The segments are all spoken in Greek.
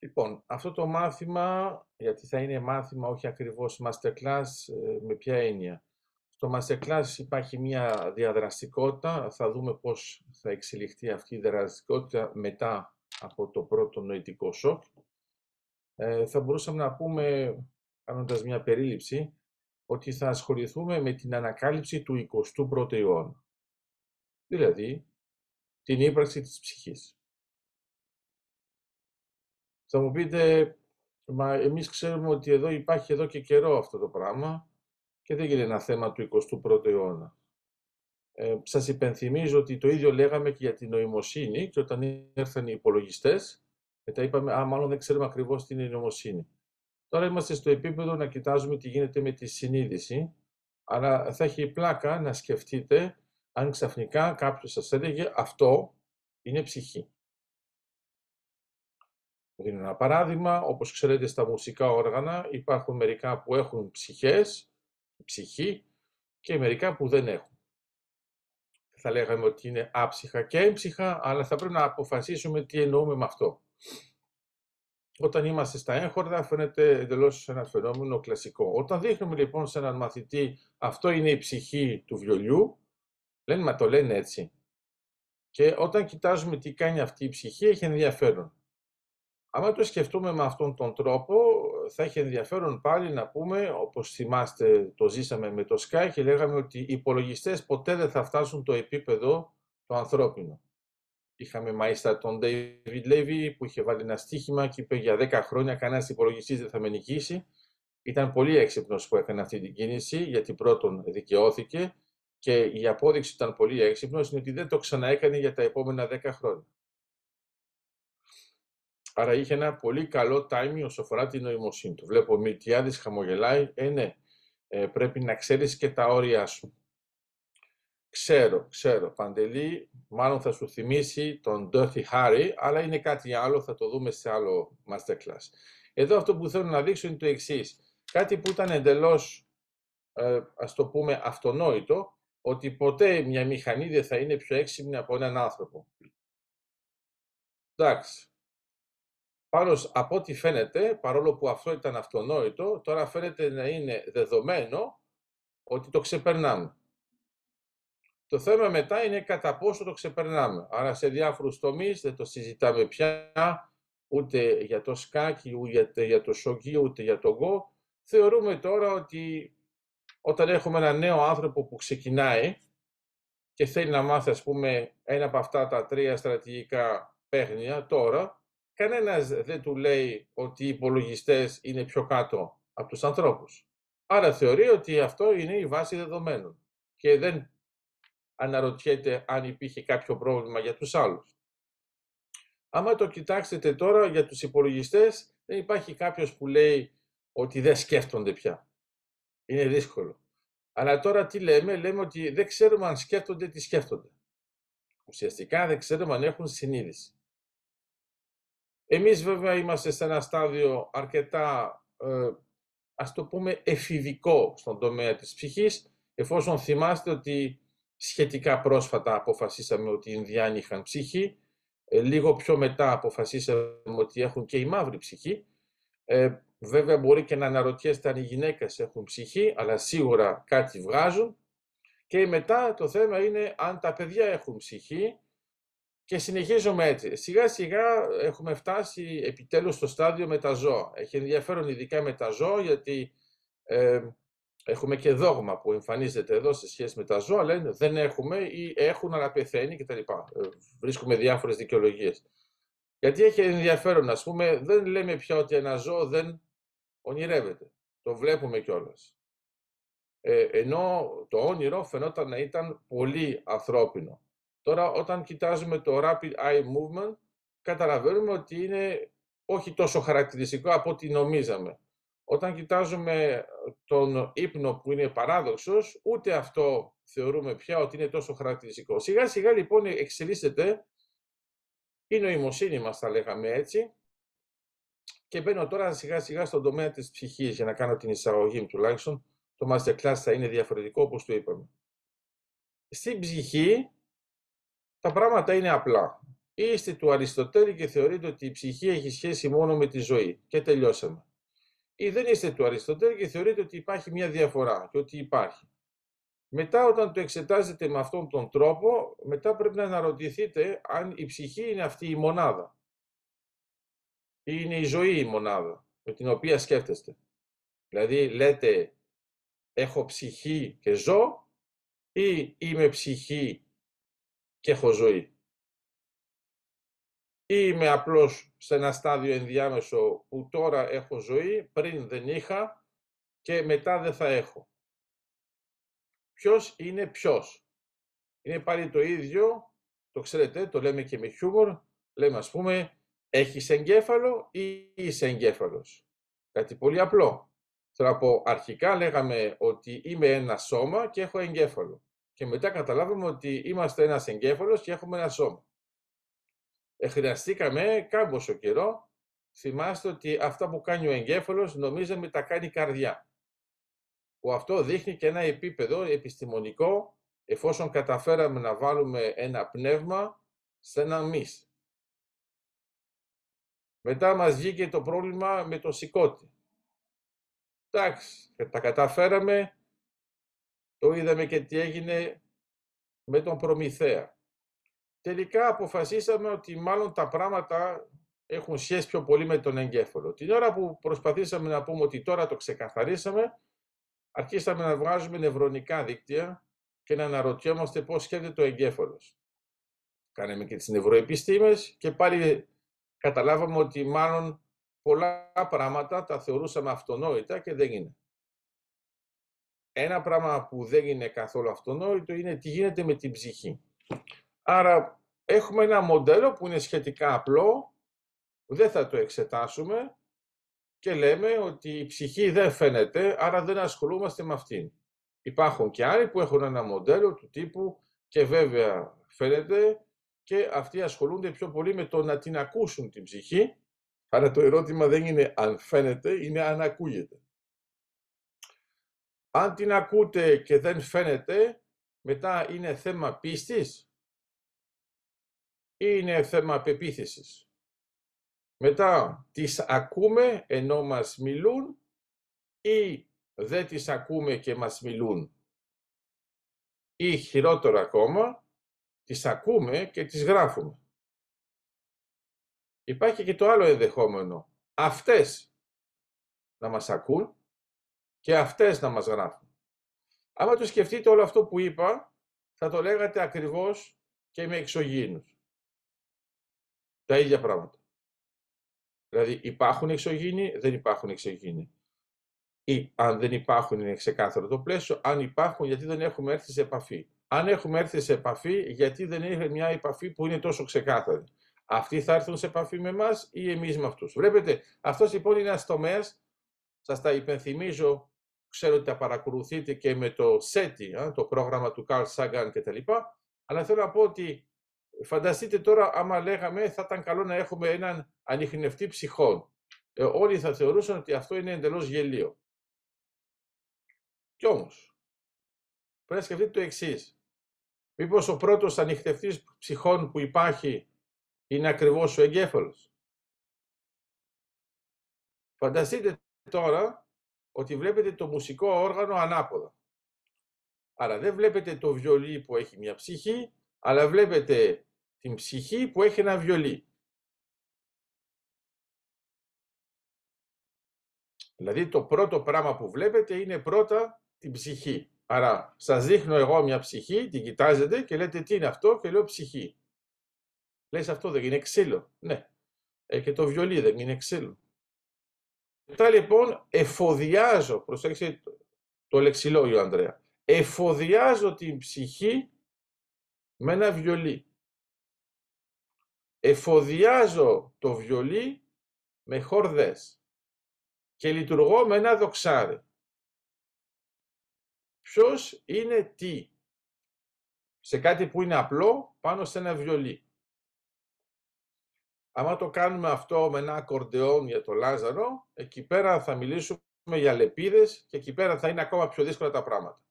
Λοιπόν, αυτό το μάθημα, γιατί θα είναι μάθημα, όχι ακριβώς masterclass, ε, με ποια έννοια. Στο masterclass υπάρχει μια διαδραστικότητα, θα δούμε πώς θα εξελιχθεί αυτή η διαδραστικότητα μετά από το πρώτο νοητικό σοκ. Ε, θα μπορούσαμε να πούμε, κάνοντας μια περίληψη, ότι θα ασχοληθούμε με την ανακάλυψη του 21ου αιώνα. Δηλαδή, την ύπαρξη της ψυχής. Θα μου πείτε, μα εμείς ξέρουμε ότι εδώ υπάρχει εδώ και καιρό αυτό το πράγμα και δεν γίνεται ένα θέμα του 21ου αιώνα. Ε, σας υπενθυμίζω ότι το ίδιο λέγαμε και για την νοημοσύνη και όταν ήρθαν οι υπολογιστές, μετά είπαμε, α, μάλλον δεν ξέρουμε ακριβώς τι είναι η νοημοσύνη. Τώρα είμαστε στο επίπεδο να κοιτάζουμε τι γίνεται με τη συνείδηση, αλλά θα έχει πλάκα να σκεφτείτε αν ξαφνικά κάποιος σας έλεγε αυτό είναι ψυχή. Δίνω ένα παράδειγμα, όπως ξέρετε στα μουσικά όργανα υπάρχουν μερικά που έχουν ψυχές, ψυχή και μερικά που δεν έχουν. Θα λέγαμε ότι είναι άψυχα και έμψυχα, αλλά θα πρέπει να αποφασίσουμε τι εννοούμε με αυτό. Όταν είμαστε στα έγχορδα φαίνεται εντελώς ένα φαινόμενο κλασικό. Όταν δείχνουμε λοιπόν σε έναν μαθητή αυτό είναι η ψυχή του βιολιού, λένε μα το λένε έτσι. Και όταν κοιτάζουμε τι κάνει αυτή η ψυχή έχει ενδιαφέρον. Άμα το σκεφτούμε με αυτόν τον τρόπο, θα έχει ενδιαφέρον πάλι να πούμε, όπως θυμάστε το ζήσαμε με το Sky και λέγαμε ότι οι υπολογιστές ποτέ δεν θα φτάσουν το επίπεδο το ανθρώπινο. Είχαμε μάλιστα τον David Levy που είχε βάλει ένα στοίχημα και είπε για 10 χρόνια κανένας υπολογιστής δεν θα με νικήσει. Ήταν πολύ έξυπνος που έκανε αυτή την κίνηση, γιατί πρώτον δικαιώθηκε και η απόδειξη ήταν πολύ έξυπνος είναι ότι δεν το ξαναέκανε για τα επόμενα 10 χρόνια. Άρα είχε ένα πολύ καλό timing όσο αφορά την νοημοσύνη του. Βλέπω ο Μιλτιάδης χαμογελάει. Ε, ναι, ε, πρέπει να ξέρεις και τα όρια σου. Ξέρω, ξέρω, Παντελή, μάλλον θα σου θυμίσει τον Dirty Harry, αλλά είναι κάτι άλλο, θα το δούμε σε άλλο masterclass. Εδώ αυτό που θέλω να δείξω είναι το εξής. Κάτι που ήταν εντελώς, ε, ας το πούμε, αυτονόητο, ότι ποτέ μια μηχανή δεν θα είναι πιο έξυπνη από έναν άνθρωπο. Εντάξει, πάνω από ό,τι φαίνεται, παρόλο που αυτό ήταν αυτονόητο, τώρα φαίνεται να είναι δεδομένο ότι το ξεπερνάμε. Το θέμα μετά είναι κατά πόσο το ξεπερνάμε. Άρα σε διάφορους τομείς δεν το συζητάμε πια, ούτε για το σκάκι, ούτε για το σοκί, ούτε για το γο. Θεωρούμε τώρα ότι όταν έχουμε ένα νέο άνθρωπο που ξεκινάει και θέλει να μάθει, ας πούμε, ένα από αυτά τα τρία στρατηγικά παίχνια τώρα, κανένας δεν του λέει ότι οι υπολογιστές είναι πιο κάτω από τους ανθρώπους. Άρα θεωρεί ότι αυτό είναι η βάση δεδομένων και δεν αναρωτιέται αν υπήρχε κάποιο πρόβλημα για τους άλλους. Άμα το κοιτάξετε τώρα για τους υπολογιστές, δεν υπάρχει κάποιος που λέει ότι δεν σκέφτονται πια. Είναι δύσκολο. Αλλά τώρα τι λέμε, λέμε ότι δεν ξέρουμε αν σκέφτονται τι σκέφτονται. Ουσιαστικά δεν ξέρουμε αν έχουν συνείδηση. Εμείς βέβαια είμαστε σε ένα στάδιο αρκετά, ε, ας το πούμε, εφηβικό στον τομέα της ψυχής, εφόσον θυμάστε ότι σχετικά πρόσφατα αποφασίσαμε ότι οι Ινδιάνοι είχαν ψυχή, ε, λίγο πιο μετά αποφασίσαμε ότι έχουν και η μαύρη ψυχή. Ε, βέβαια μπορεί και να αναρωτιέστε αν οι γυναίκες έχουν ψυχή, αλλά σίγουρα κάτι βγάζουν. Και μετά το θέμα είναι αν τα παιδιά έχουν ψυχή, και συνεχίζουμε έτσι. Σιγά σιγά έχουμε φτάσει επιτέλους στο στάδιο με τα ζώα. Έχει ενδιαφέρον ειδικά με τα ζώα γιατί ε, έχουμε και δόγμα που εμφανίζεται εδώ σε σχέση με τα ζώα. Λένε δεν έχουμε ή έχουν αλλά πεθαίνει κτλ. Ε, βρίσκουμε διάφορες δικαιολογίες. Γιατί έχει ενδιαφέρον, ας πούμε, δεν λέμε πια ότι ένα ζώο δεν ονειρεύεται. Το βλέπουμε κιόλας. Ε, ενώ το όνειρο φαινόταν να ήταν πολύ ανθρώπινο. Τώρα όταν κοιτάζουμε το Rapid Eye Movement καταλαβαίνουμε ότι είναι όχι τόσο χαρακτηριστικό από ό,τι νομίζαμε. Όταν κοιτάζουμε τον ύπνο που είναι παράδοξος, ούτε αυτό θεωρούμε πια ότι είναι τόσο χαρακτηριστικό. Σιγά σιγά λοιπόν εξελίσσεται η νοημοσύνη μας, θα λέγαμε έτσι, και μπαίνω τώρα σιγά σιγά στον τομέα της ψυχής για να κάνω την εισαγωγή μου τουλάχιστον. Το masterclass θα είναι διαφορετικό όπως το είπαμε. Στην ψυχή τα πράγματα είναι απλά. είστε του Αριστοτέλη και θεωρείτε ότι η ψυχή έχει σχέση μόνο με τη ζωή και τελειώσαμε. Ή δεν είστε του Αριστοτέλη και θεωρείτε ότι υπάρχει μια διαφορά και ότι υπάρχει. Μετά όταν το εξετάζετε με αυτόν τον τρόπο, μετά πρέπει να αναρωτηθείτε αν η ψυχή είναι αυτή η μονάδα. Ή είναι η ζωή η μονάδα με την οποία σκέφτεστε. Δηλαδή λέτε έχω ψυχή και ζω ή είμαι ψυχή και έχω ζωή. Ή είμαι απλώς σε ένα στάδιο ενδιάμεσο που τώρα έχω ζωή, πριν δεν είχα και μετά δεν θα έχω. Ποιος είναι ποιος. Είναι πάλι το ίδιο, το ξέρετε, το λέμε και με χιούμορ, λέμε ας πούμε, έχεις εγκέφαλο ή είσαι εγκέφαλος. Κάτι πολύ απλό. Θέλω να πω, αρχικά λέγαμε ότι είμαι ένα σώμα και έχω εγκέφαλο. Και μετά καταλάβαμε ότι είμαστε ένας εγκέφαλος και έχουμε ένα σώμα. Εχρειαστήκαμε κάμποσο καιρό. Θυμάστε ότι αυτά που κάνει ο εγκέφαλος νομίζαμε τα κάνει η καρδιά. Που αυτό δείχνει και ένα επίπεδο επιστημονικό εφόσον καταφέραμε να βάλουμε ένα πνεύμα σε ένα μυς. Μετά μας βγήκε το πρόβλημα με το σηκώτη. Εντάξει, τα καταφέραμε, το είδαμε και τι έγινε με τον Προμηθέα. Τελικά αποφασίσαμε ότι μάλλον τα πράγματα έχουν σχέση πιο πολύ με τον εγκέφαλο. Την ώρα που προσπαθήσαμε να πούμε ότι τώρα το ξεκαθαρίσαμε, αρχίσαμε να βγάζουμε νευρονικά δίκτυα και να αναρωτιόμαστε πώς σκέφτεται ο εγκέφαλος. Κάναμε και τις νευροεπιστήμες και πάλι καταλάβαμε ότι μάλλον πολλά πράγματα τα θεωρούσαμε αυτονόητα και δεν είναι. Ένα πράγμα που δεν είναι καθόλου αυτονόητο είναι τι γίνεται με την ψυχή. Άρα έχουμε ένα μοντέλο που είναι σχετικά απλό, δεν θα το εξετάσουμε και λέμε ότι η ψυχή δεν φαίνεται, άρα δεν ασχολούμαστε με αυτήν. Υπάρχουν και άλλοι που έχουν ένα μοντέλο του τύπου και βέβαια φαίνεται και αυτοί ασχολούνται πιο πολύ με το να την ακούσουν την ψυχή, άρα το ερώτημα δεν είναι αν φαίνεται, είναι αν ακούγεται. Αν την ακούτε και δεν φαίνεται, μετά είναι θέμα πίστης ή είναι θέμα πεποίθησης. Μετά τις ακούμε ενώ μας μιλούν ή δεν τις ακούμε και μας μιλούν. Ή χειρότερο ακόμα, τις ακούμε και τις γράφουμε. Υπάρχει και το άλλο ενδεχόμενο. Αυτές να μας ακούν και αυτές να μας γράφουν. Άμα το σκεφτείτε όλο αυτό που είπα, θα το λέγατε ακριβώς και με εξωγήινους. Τα ίδια πράγματα. Δηλαδή υπάρχουν εξωγήινοι, δεν υπάρχουν εξωγήινοι. Ή αν δεν υπάρχουν είναι ξεκάθαρο το πλαίσιο, αν υπάρχουν γιατί δεν έχουμε έρθει σε επαφή. Αν έχουμε έρθει σε επαφή, γιατί δεν είναι μια επαφή που είναι τόσο ξεκάθαρη. Αυτοί θα έρθουν σε επαφή με εμάς ή εμείς με αυτούς. Βλέπετε, αυτός λοιπόν είναι ένας τομέας. Σας τα υπενθυμίζω. Ξέρω ότι τα παρακολουθείτε και με το SETI, το πρόγραμμα του Carl Sagan κτλ. Αλλά θέλω να πω ότι φανταστείτε τώρα, άμα λέγαμε, θα ήταν καλό να έχουμε έναν ανιχνευτή ψυχών. Ε, όλοι θα θεωρούσαν ότι αυτό είναι εντελώς γελίο. Κι όμως, πρέπει να σκεφτείτε το εξής. Μήπως ο πρώτος ανοιχτευτής ψυχών που υπάρχει είναι ακριβώς ο εγκέφαλος; Φανταστείτε τώρα ότι βλέπετε το μουσικό όργανο ανάποδα. Άρα δεν βλέπετε το βιολί που έχει μια ψυχή, αλλά βλέπετε την ψυχή που έχει ένα βιολί. Δηλαδή το πρώτο πράγμα που βλέπετε είναι πρώτα την ψυχή. Άρα σας δείχνω εγώ μια ψυχή, την κοιτάζετε και λέτε τι είναι αυτό; και λέω ψυχή. Λες αυτό δεν είναι ξύλο. Ναι. Ε, και το βιολί δεν είναι ξύλο. Μετά λοιπόν εφοδιάζω, προσέξτε το λεξιλόγιο Ανδρέα, εφοδιάζω την ψυχή με ένα βιολί. Εφοδιάζω το βιολί με χορδές και λειτουργώ με ένα δοξάρι. Ποιος είναι τι; Σε κάτι που είναι απλό πάνω σε ένα βιολί. Άμα το κάνουμε αυτό με ένα ακορντεόν για το Λάζαρο, εκεί πέρα θα μιλήσουμε για λεπίδες και εκεί πέρα θα είναι ακόμα πιο δύσκολα τα πράγματα.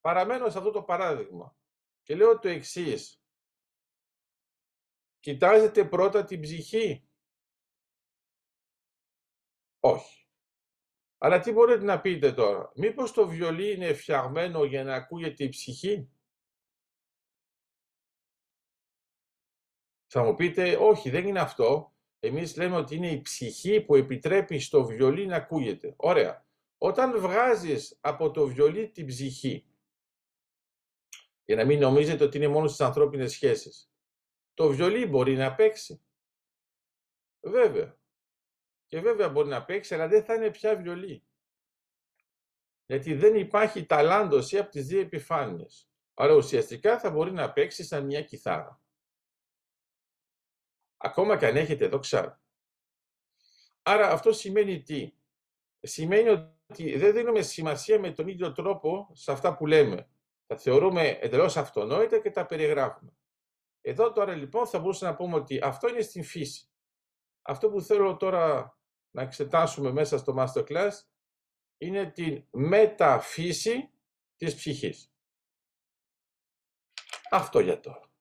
Παραμένω σε αυτό το παράδειγμα και λέω το εξής. Κοιτάζετε πρώτα την ψυχή. Όχι. Αλλά τι μπορείτε να πείτε τώρα; Μήπως το βιολί είναι φτιαγμένο για να ακούγεται η ψυχή; Θα μου πείτε, όχι, δεν είναι αυτό. Εμείς λέμε ότι είναι η ψυχή που επιτρέπει στο βιολί να ακούγεται. Ωραία. Όταν βγάζεις από το βιολί την ψυχή, για να μην νομίζετε ότι είναι μόνο στις ανθρώπινες σχέσεις, το βιολί μπορεί να παίξει. Βέβαια. Και βέβαια μπορεί να παίξει, αλλά δεν θα είναι πια βιολί. Γιατί δεν υπάρχει ταλάντωση από τις δύο επιφάνειες. Αλλά ουσιαστικά θα μπορεί να παίξει σαν μια κιθάρα. Ακόμα και αν έχετε δόξα. Άρα αυτό σημαίνει τι; Σημαίνει ότι δεν δίνουμε σημασία με τον ίδιο τρόπο σε αυτά που λέμε. Τα θεωρούμε εντελώς αυτονόητα και τα περιγράφουμε. Εδώ τώρα λοιπόν θα μπορούσαμε να πούμε ότι αυτό είναι στην φύση. Αυτό που θέλω τώρα να εξετάσουμε μέσα στο Masterclass είναι την μεταφύση της ψυχής. Αυτό για τώρα.